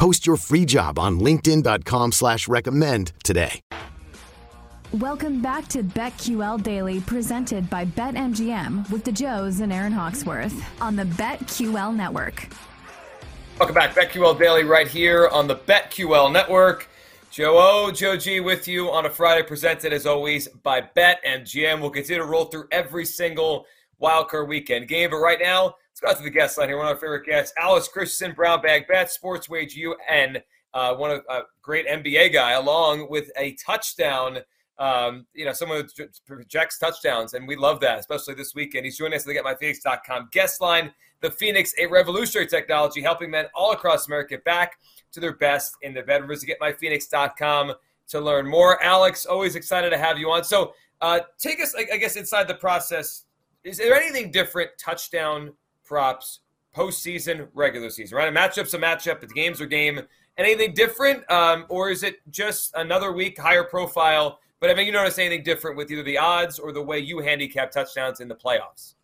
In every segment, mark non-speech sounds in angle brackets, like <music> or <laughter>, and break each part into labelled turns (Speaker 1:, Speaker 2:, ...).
Speaker 1: Post your free job on linkedin.com slash recommend today.
Speaker 2: Welcome back to BetQL Daily, presented by BetMGM with the Joes and Aaron Hawksworth on the BetQL Network.
Speaker 3: Welcome back. BetQL Daily right here on the BetQL Network. Joe O, Joe G with you on a Friday, presented as always by BetMGM. We'll continue to roll through every single wildcard weekend game. But right now, let's go out to the guest line here. One of our favorite guests, Alex Christensen, Brown Bag Bet, Sports Wage UN, uh, one of a uh, great NBA guy, along with a touchdown. Um, you know, someone who projects touchdowns, and we love that, especially this weekend. He's joining us at the GetMyPhoenix.com guest line. The Phoenix, a revolutionary technology helping men all across America get back to their best in the bedroom. Visit getmyphoenix.com to learn more. Alex, always excited to have you on. So uh, take us, I guess, inside the process. Is there anything different, touchdown props, postseason, regular season, right? A matchup's a matchup, but the game's are game. Anything different? Um, or is it just another week, higher profile? But I mean, you notice anything different with either the odds or the way you handicap touchdowns in the playoffs?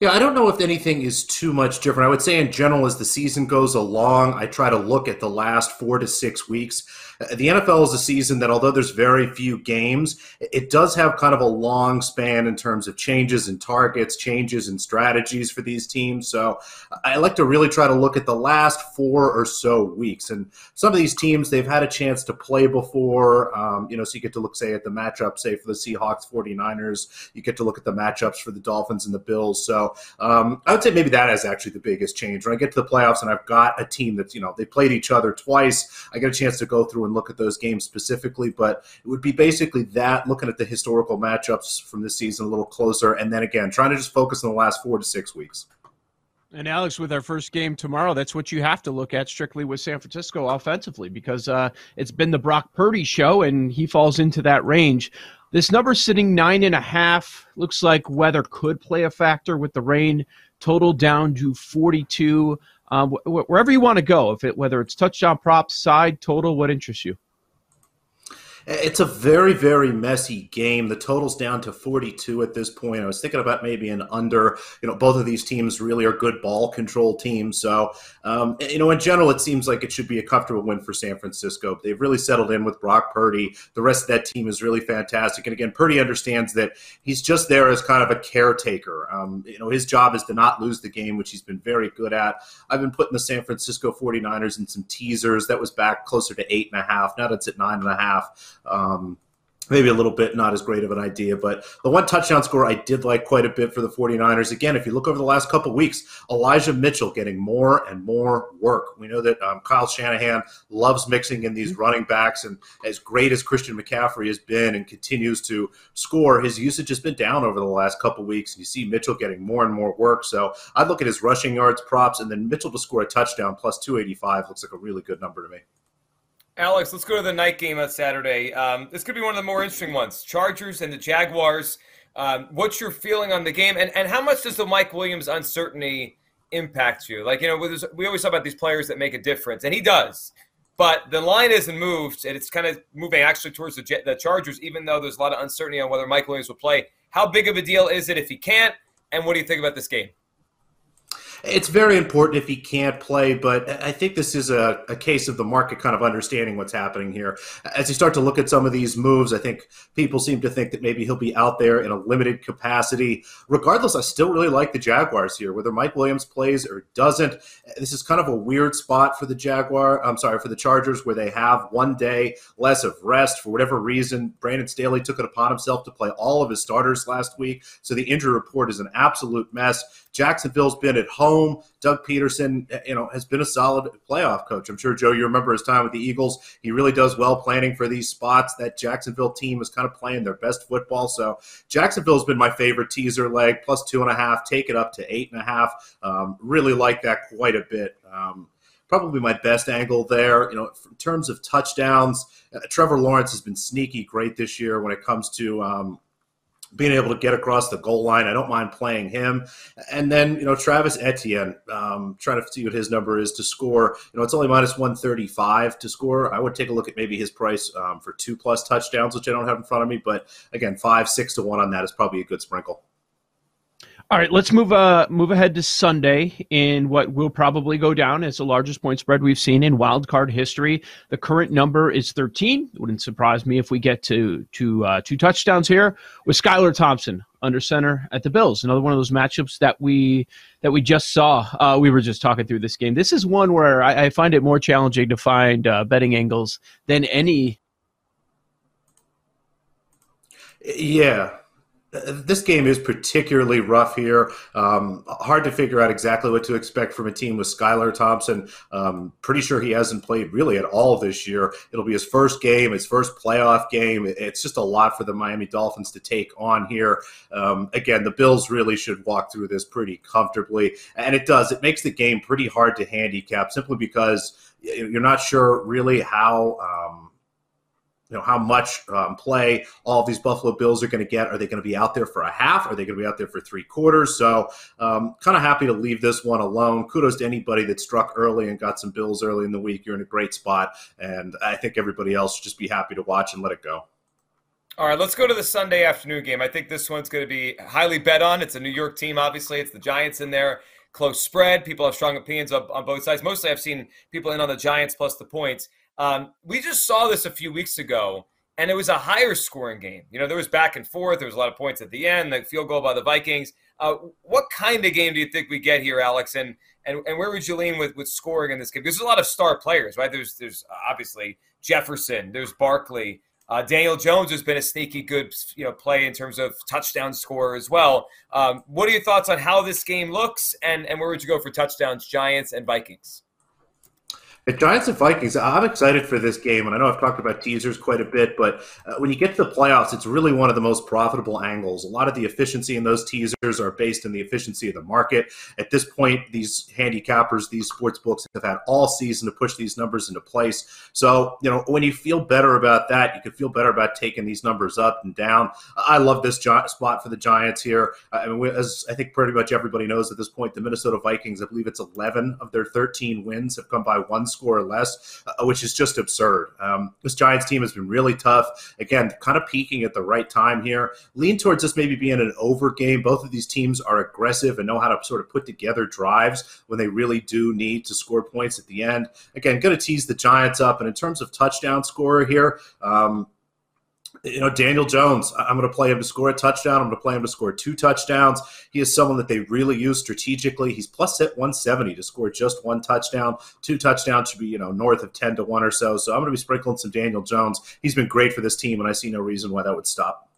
Speaker 4: Yeah, I don't know if anything is too much different. I would say, in general, as the season goes along, I try to look at the last four to six weeks the NFL is a season that, although there's very few games, it does have kind of a long span in terms of changes in targets, changes in strategies for these teams. So I like to really try to look at the last four or so weeks. And some of these teams, they've had a chance to play before. Um, you know, so you get to look, say, at the matchup, say, for the Seahawks 49ers. You get to look at the matchups for the Dolphins and the Bills. So um, I would say maybe that is actually the biggest change. When I get to the playoffs and I've got a team that's, you know, they played each other twice, I get a chance to go through and look at those games specifically, but it would be basically that looking at the historical matchups from this season a little closer, and then again trying to just focus on the last four to six weeks.
Speaker 5: And Alex, with our first game tomorrow, that's what you have to look at strictly with San Francisco offensively because uh, it's been the Brock Purdy show, and he falls into that range. This number sitting nine and a half looks like weather could play a factor with the rain. Total down to 42 um, wh- wherever you want to go, if it whether it's touchdown props, side, total, what interests you?
Speaker 4: It's a very, very messy game. The total's down to 42 at this point. I was thinking about maybe an under. You know, both of these teams really are good ball control teams. So, um, you know, in general, it seems like it should be a comfortable win for San Francisco. They've really settled in with Brock Purdy. The rest of that team is really fantastic. And again, Purdy understands that he's just there as kind of a caretaker. Um, you know, his job is to not lose the game, which he's been very good at. I've been putting the San Francisco 49ers in some teasers. That was back closer to eight and a half. Now that's at nine and a half. Um, maybe a little bit not as great of an idea but the one touchdown score i did like quite a bit for the 49ers. Again if you look over the last couple weeks elijah mitchell getting more and more work. We know that um, kyle shanahan loves mixing in these running backs and as great as christian mccaffrey has been and continues to score his usage has been down over the last couple weeks and you see mitchell getting more and more work. So i'd look at his rushing yards props and then mitchell to score a touchdown plus 285 looks like a really good number to me
Speaker 3: Alex, let's go to the night game on Saturday. Um, this could be one of the more interesting ones. Chargers and the Jaguars. Um, what's your feeling on the game, and, and how much does the Mike Williams uncertainty impact you? Like, you know, we always talk about these players that make a difference, and he does. But the line isn't moved, and it's kind of moving actually towards the, the Chargers, even though there's a lot of uncertainty on whether Mike Williams will play. How big of a deal is it if he can't? And what do you think about this game?
Speaker 4: It's very important if he can't play, but I think this is a, a, case of the market kind of understanding what's happening here. As you start to look at some of these moves, I think people seem to think that maybe he'll be out there in a limited capacity. Regardless, I still really like the Jaguars here, whether Mike Williams plays or doesn't. This is kind of a weird spot for the Jaguar. I'm sorry, for the Chargers, where they have one day less of rest for whatever reason. Brandon Staley took it upon himself to play all of his starters last week, so the injury report is an absolute mess. Jacksonville's been at home. Doug Pederson, you know, has been a solid playoff coach. I'm sure Joe, you remember his time with the Eagles. He really does well planning for these spots. That Jacksonville team is kind of playing their best football. So Jacksonville's been my favorite teaser leg, plus two and a half. Take it up to eight and a half. Um, really like that quite a bit. Um, probably my best angle there. You know, in terms of touchdowns, uh, Trevor Lawrence has been sneaky great this year when it comes to um, being able to get across the goal line. I don't mind playing him. And then, you know, Travis Etienne, um, trying to see what his number is to score. You know, it's only minus 135 to score. I would take a look at maybe his price um, for two plus touchdowns, which I don't have in front of me. But again, five, six to one on that is probably a good sprinkle.
Speaker 5: All right, let's move uh move ahead to Sunday in what will probably go down as the largest point spread we've seen in wild card history. The current number is 13. It wouldn't surprise me if we get to to uh, two touchdowns here with Skylar Thompson under center at the Bills. Another one of those matchups that we that we just saw. Uh, we were just talking through this game. This is one where I, I find it more challenging to find uh, betting angles than any.
Speaker 4: Yeah, this game is particularly rough here. Um, hard to figure out exactly what to expect from a team with Skylar Thompson. Um, pretty sure he hasn't played really at all this year. It'll be his first game, his first playoff game. It's just a lot for the Miami Dolphins to take on here. Um, again, the Bills really should walk through this pretty comfortably, and it does. It makes the game pretty hard to handicap simply because you're not sure really how um, you know how much um, play all these Buffalo Bills are going to get. Are they going to be out there for a half? Are they going to be out there for three quarters? So, um, kind of happy to leave this one alone. Kudos to anybody that struck early and got some Bills early in the week. You're in a great spot, and I think everybody else should just be happy to watch and let it go.
Speaker 3: All right, let's go to the Sunday afternoon game. I think this one's going to be highly bet on. It's a New York team, obviously. It's the Giants in there. Close spread. People have strong opinions on, on both sides. Mostly, I've seen people in on the Giants plus the points. Um, we just saw this a few weeks ago, and it was a higher scoring game. You know, there was back and forth. There was a lot of points at the end. The field goal by the Vikings. Uh, what kind of game do you think we get here, Alex? And and, and where would you lean with, with scoring in this game? Because there's a lot of star players, right? There's there's obviously Jefferson. There's Barkley. Uh, Daniel Jones has been a sneaky good, you know, play in terms of touchdown scorer as well. Um, what are your thoughts on how this game looks, and and where would you go for touchdowns, Giants and Vikings?
Speaker 4: The Giants and Vikings, I'm excited for this game, and I know I've talked about teasers quite a bit, but uh, when you get to the playoffs, it's really one of the most profitable angles. A lot of the efficiency in those teasers are based in the efficiency of the market. At this point, these handicappers, these sports books have had all season to push these numbers into place. So, you know, when you feel better about that, you can feel better about taking these numbers up and down. I love this spot for the Giants here. I mean, as I think pretty much everybody knows at this point, the Minnesota Vikings, I believe it's 11 of their 13 wins have come by one score or less, uh, which is just absurd. Um, this Giants team has been really tough. Again, kind of peaking at the right time here. Lean towards this maybe being an over game. Both of these teams are aggressive and know how to sort of put together drives when they really do need to score points at the end. Again, going to tease the Giants up. And in terms of touchdown scorer here, um, you know, Daniel Jones, I'm going to play him to score a touchdown. I'm going to play him to score two touchdowns. He is someone that they really use strategically. He's plus hit 170 to score just one touchdown. Two touchdowns should be, you know, north of 10 to 1 or so. So I'm going to be sprinkling some Daniel Jones. He's been great for this team, and I see no reason why that would stop.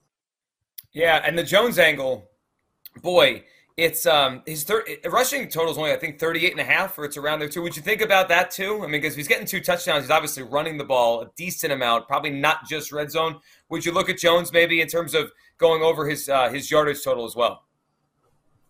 Speaker 3: Yeah, and the Jones angle, boy, it's um his third rushing total is only I think 38 and a half or it's around there too. Would you think about that too? I mean, because he's getting two touchdowns, he's obviously running the ball a decent amount, probably not just red zone. Would you look at Jones maybe in terms of going over his uh, his yardage total as well?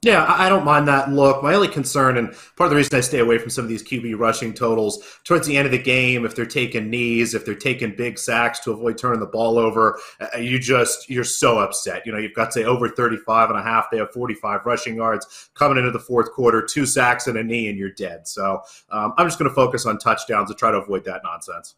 Speaker 4: Yeah, I don't mind that look. My only concern, and part of the reason I stay away from some of these QB rushing totals, towards the end of the game, if they're taking knees, if they're taking big sacks to avoid turning the ball over, uh, you just, you're so upset. You know, you've got, say, over 35 and a half. They have 45 rushing yards coming into the fourth quarter, two sacks and a knee, and you're dead. So um, I'm just going to focus on touchdowns to try to avoid that nonsense.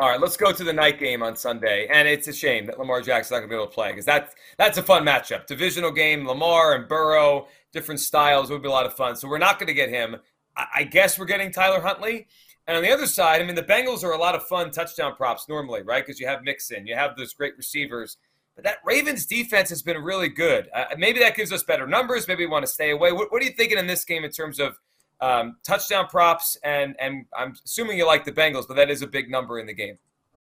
Speaker 3: All right, let's go to the night game on Sunday, and it's a shame that Lamar Jackson's not going to be able to play because that's that's a fun matchup. Divisional game, Lamar and Burrow, different styles. Would be a lot of fun. So we're not going to get him. I, I guess we're getting Tyler Huntley. And on the other side, I mean, the Bengals are a lot of fun touchdown props normally, right? Because you have Mixon, you have those great receivers. But that Ravens defense has been really good. Uh, maybe that gives us better numbers. Maybe we want to stay away. What, what, are you thinking in this game in terms of um, touchdown props? And and I'm assuming you like the Bengals, but that is a big number in the game.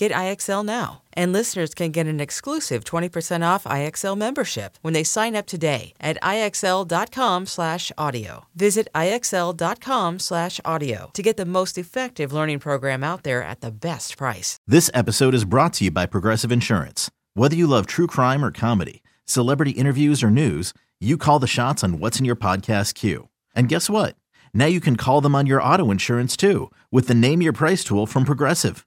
Speaker 6: Get IXL now. And listeners can get an exclusive 20% off IXL membership when they sign up today at IXL.com/audio. Visit IXL.com/audio to get the most effective learning program out there at the best price.
Speaker 7: This episode is brought to you by Progressive Insurance. Whether you love true crime or comedy, celebrity interviews or news, you call the shots on what's in your podcast queue. And guess what? Now you can call them on your auto insurance too with the Name Your Price tool from Progressive.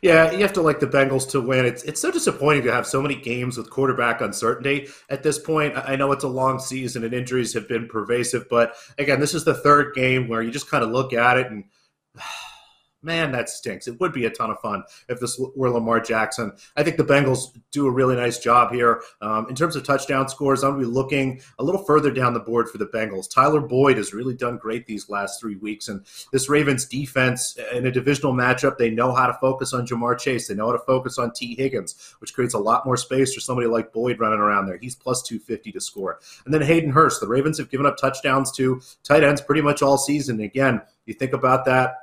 Speaker 4: Yeah, you have to like the Bengals to win. It's it's so disappointing to have so many games with quarterback uncertainty at this point. I know it's a long season and injuries have been pervasive, but again, this is the third game where you just kind of look at it and <sighs> Man, that stinks. It would be a ton of fun if this were Lamar Jackson. I think the Bengals do a really nice job here. Um, in terms of touchdown scores, I'm going to be looking a little further down the board for the Bengals. Tyler Boyd has really done great these last three weeks. And this Ravens defense in a divisional matchup, they know how to focus on Ja'Marr Chase. They know how to focus on Tee Higgins, which creates a lot more space for somebody like Boyd running around there. He's plus 250 to score. And then Hayden Hurst. The Ravens have given up touchdowns to tight ends pretty much all season. Again, you think about that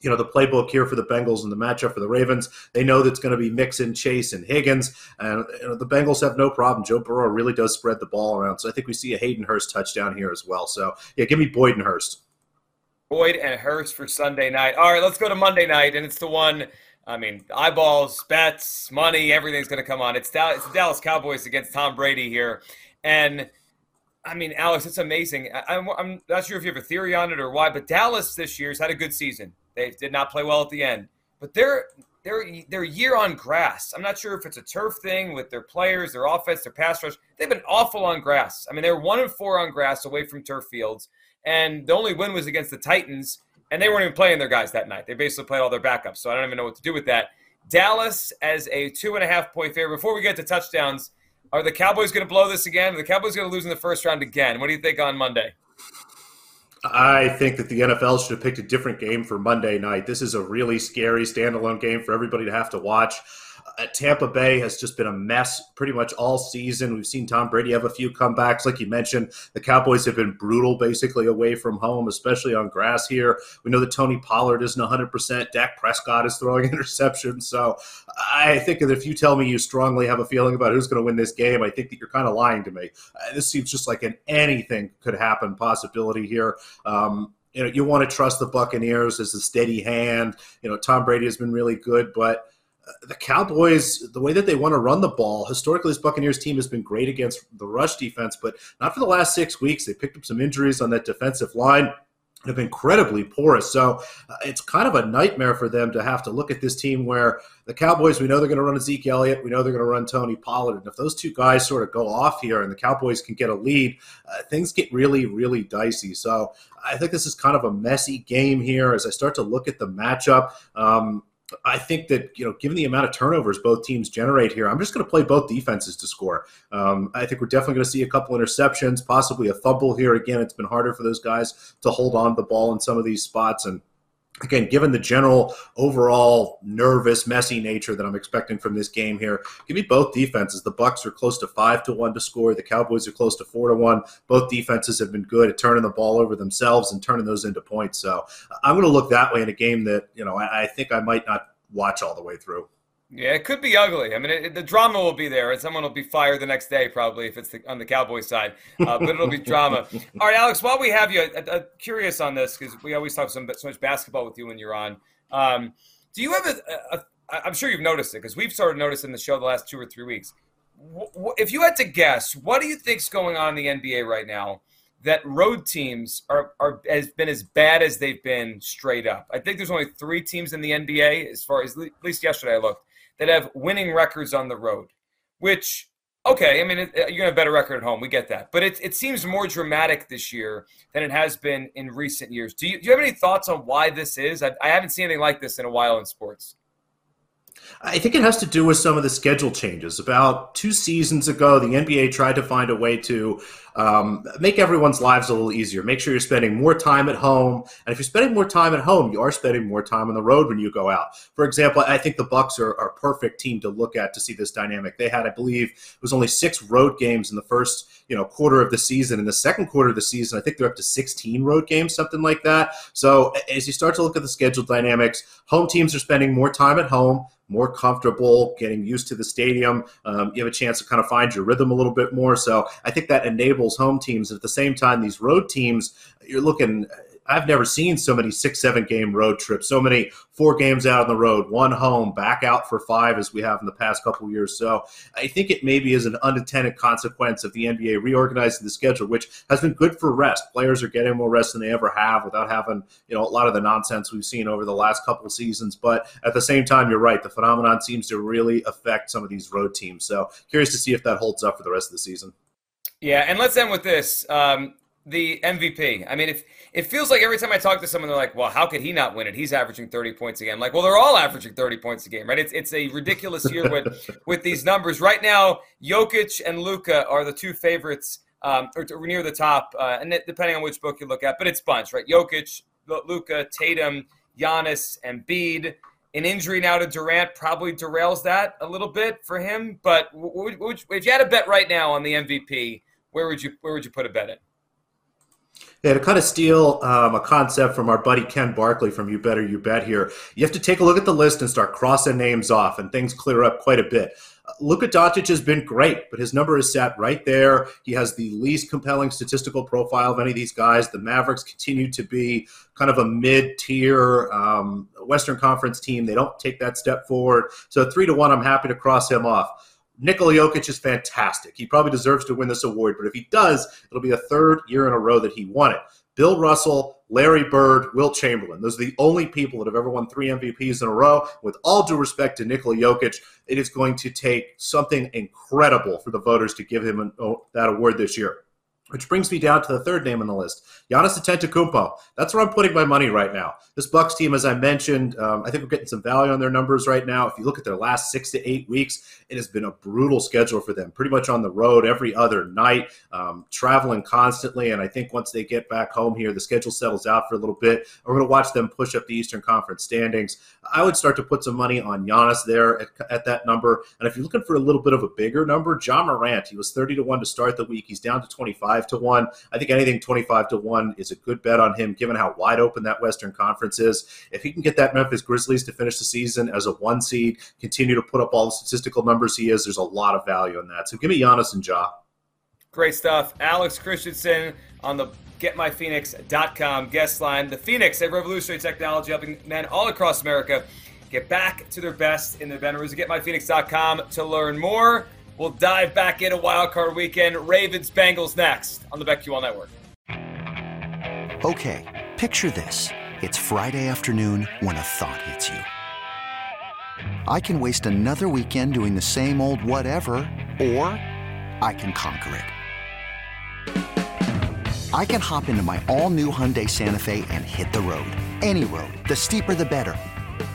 Speaker 4: you know the playbook here for the Bengals and the matchup for the Ravens. They know that's going to be Mixon, Chase, and Higgins, and you know, the Bengals have no problem. Joe Burrow really does spread the ball around, so I think we see a Hayden Hurst touchdown here as well. So yeah, give me Boyd and Hurst.
Speaker 3: Boyd and Hurst for Sunday night. All right, let's go to Monday night, and it's the one. I mean, eyeballs, bets, money, everything's going to come on. It's Dallas, it's the Dallas Cowboys against Tom Brady here, and I mean, Alex, it's amazing. I'm, I'm not sure if you have a theory on it or why, but Dallas this year has had a good season. They did not play well at the end, but they're they're they're year on grass. I'm not sure if it's a turf thing with their players, their offense, their pass rush. They've been awful on grass. I mean, they're one and four on grass away from turf fields, and the only win was against the Titans, and they weren't even playing their guys that night. They basically played all their backups, so I don't even know what to do with that. Dallas as a two and a half point favorite. Before we get to touchdowns, are the Cowboys going to blow this again? Are the Cowboys going to lose in the first round again? What do you think on Monday?
Speaker 4: I think that the NFL should have picked a different game for Monday night. This is a really scary standalone game for everybody to have to watch. Uh, Tampa Bay has just been a mess pretty much all season. We've seen Tom Brady have a few comebacks. Like you mentioned, the Cowboys have been brutal basically away from home, especially on grass here. We know that Tony Pollard isn't 100%. Dak Prescott is throwing <laughs> interceptions. So I think that if you tell me you strongly have a feeling about who's going to win this game, I think that you're kind of lying to me. Uh, this seems just like an anything could happen possibility here. Um, you know, you want to trust the Buccaneers as a steady hand. You know, Tom Brady has been really good, but the Cowboys, the way that they want to run the ball, historically, this Buccaneers team has been great against the rush defense, but not for the last six weeks. They picked up some injuries on that defensive line have been incredibly porous. So uh, it's kind of a nightmare for them to have to look at this team where the Cowboys, we know they're going to run Zeke Elliott, we know they're going to run Tony Pollard. And if those two guys sort of go off here and the Cowboys can get a lead, uh, things get really, really dicey. So I think this is kind of a messy game here as I start to look at the matchup. Um, I think that you know, given the amount of turnovers both teams generate here, I'm just going to play both defenses to score. Um, I think we're definitely going to see a couple interceptions, possibly a fumble here. Again, it's been harder for those guys to hold on to the ball in some of these spots, and again, given the general overall nervous, messy nature that I'm expecting from this game here, give me both defenses. The Bucks are close to five to one to score. The Cowboys are close to four to one. Both defenses have been good at turning the ball over themselves and turning those into points. So I'm going to look that way in a game that you know I, I think I might not watch all the way through.
Speaker 3: Yeah, it could be ugly. I mean, it, the drama will be there, and someone will be fired the next day, probably, if it's the, on the Cowboys side. Uh, but it'll be drama. <laughs> All right, Alex. While we have you, uh, uh, curious on this because we always talk some, so much basketball with you when you're on. Um, do you have a, a, a? I'm sure you've noticed it because we've started noticing the show the last two or three weeks. If you had to guess, what do you think's going on in the NBA right now? That road teams are, are has been as bad as they've been straight up. I think there's only three teams in the NBA, as far as at least yesterday I looked, that have winning records on the road, which okay, I mean, you're to have a better record at home. We get that. But it, it seems more dramatic this year than it has been in recent years. Do you, do you have any thoughts on why this is? I, I haven't seen anything like this in a while in sports.
Speaker 4: I think it has to do with some of the schedule changes. About two seasons ago, the NBA tried to find a way to um, make everyone's lives a little easier. Make sure you're spending more time at home, and if you're spending more time at home, you are spending more time on the road when you go out. For example, I think the Bucks are, are a perfect team to look at to see this dynamic. They had, I believe, it was only six road games in the first you know quarter of the season. In the second quarter of the season, I think they're up to 16 road games, something like that. So as you start to look at the schedule dynamics, home teams are spending more time at home more comfortable, getting used to the stadium. Um, you have a chance to kind of find your rhythm a little bit more. So I think that enables home teams. At the same time, these road teams, you're looking I've never seen so many six, seven game road trips, so many four games out on the road, one home, back out for five as we have in the past couple years. So I think it maybe is an unintended consequence of the NBA reorganizing the schedule, which has been good for rest. Players are getting more rest than they ever have without having, you know, a lot of the nonsense we've seen over the last couple seasons. But at the same time, you're right. The phenomenon seems to really affect some of these road teams. So curious to see if that holds up for the rest of the season.
Speaker 3: Yeah, and let's end with this. Um, the MVP. I mean, if it feels like every time I talk to someone, they're like, "Well, how could he not win it? He's averaging 30 points a game." Like, well, they're all averaging 30 points a game, right? It's it's a ridiculous year with <laughs> with these numbers. Right now, Jokic and Luka are the two favorites, um, or, or near the top, uh, and depending on which book you look at, but it's bunch, right? Jokic, Luka, Tatum, Giannis, and Bede. An injury now to Durant probably derails that a little bit for him. But w- w- if you had a bet right now on the MVP, where would you where would you put a bet in?
Speaker 4: Yeah, to kind of steal um, a concept from our buddy Ken Barkley from You Better You Bet here, you have to take a look at the list and start crossing names off, and things clear up quite a bit. Luka Doncic has been great, but his number is set right there. He has the least compelling statistical profile of any of these guys. The Mavericks continue to be kind of a mid-tier um, Western Conference team. They don't take that step forward. So three to one, I'm happy to cross him off. Nikola Jokic is fantastic. He probably deserves to win this award, but if he does, it'll be a third year in a row that he won it. Bill Russell, Larry Bird, Wilt Chamberlain. Those are the only people that have ever won three MVPs in a row. With all due respect to Nikola Jokic, it is going to take something incredible for the voters to give him an, oh, that award this year. Which brings me down to the third name on the list, Giannis Antetokounmpo. That's where I'm putting my money right now. This Bucks team, as I mentioned, um, I think we're getting some value on their numbers right now. If you look at their last six to eight weeks, it has been a brutal schedule for them. Pretty much on the road every other night, um, traveling constantly. And I think once they get back home here, the schedule settles out for a little bit. We're going to watch them push up the Eastern Conference standings. I would start to put some money on Giannis there at, at that number. And if you're looking for a little bit of a bigger number, Ja Morant, he was 30 to one to start the week. He's down to 25 25 to 1. I think anything 25 to 1 is a good bet on him, given how wide open that Western Conference is. If he can get that Memphis Grizzlies to finish the season as a one seed, continue to put up all the statistical numbers he is, there's a lot of value in that. So give me Giannis and Ja.
Speaker 3: Great stuff. Alex Christensen on the GetMyPhoenix.com guest line. The Phoenix, a revolutionary technology helping men all across America get back to their best in the veterans. GetMyPhoenix.com to learn more. We'll dive back into Wildcard Weekend. Ravens Bengals next on the BetQL Network.
Speaker 8: Okay, picture this. It's Friday afternoon when a thought hits you. I can waste another weekend doing the same old whatever, or I can conquer it. I can hop into my all new Hyundai Santa Fe and hit the road. Any road. The steeper, the better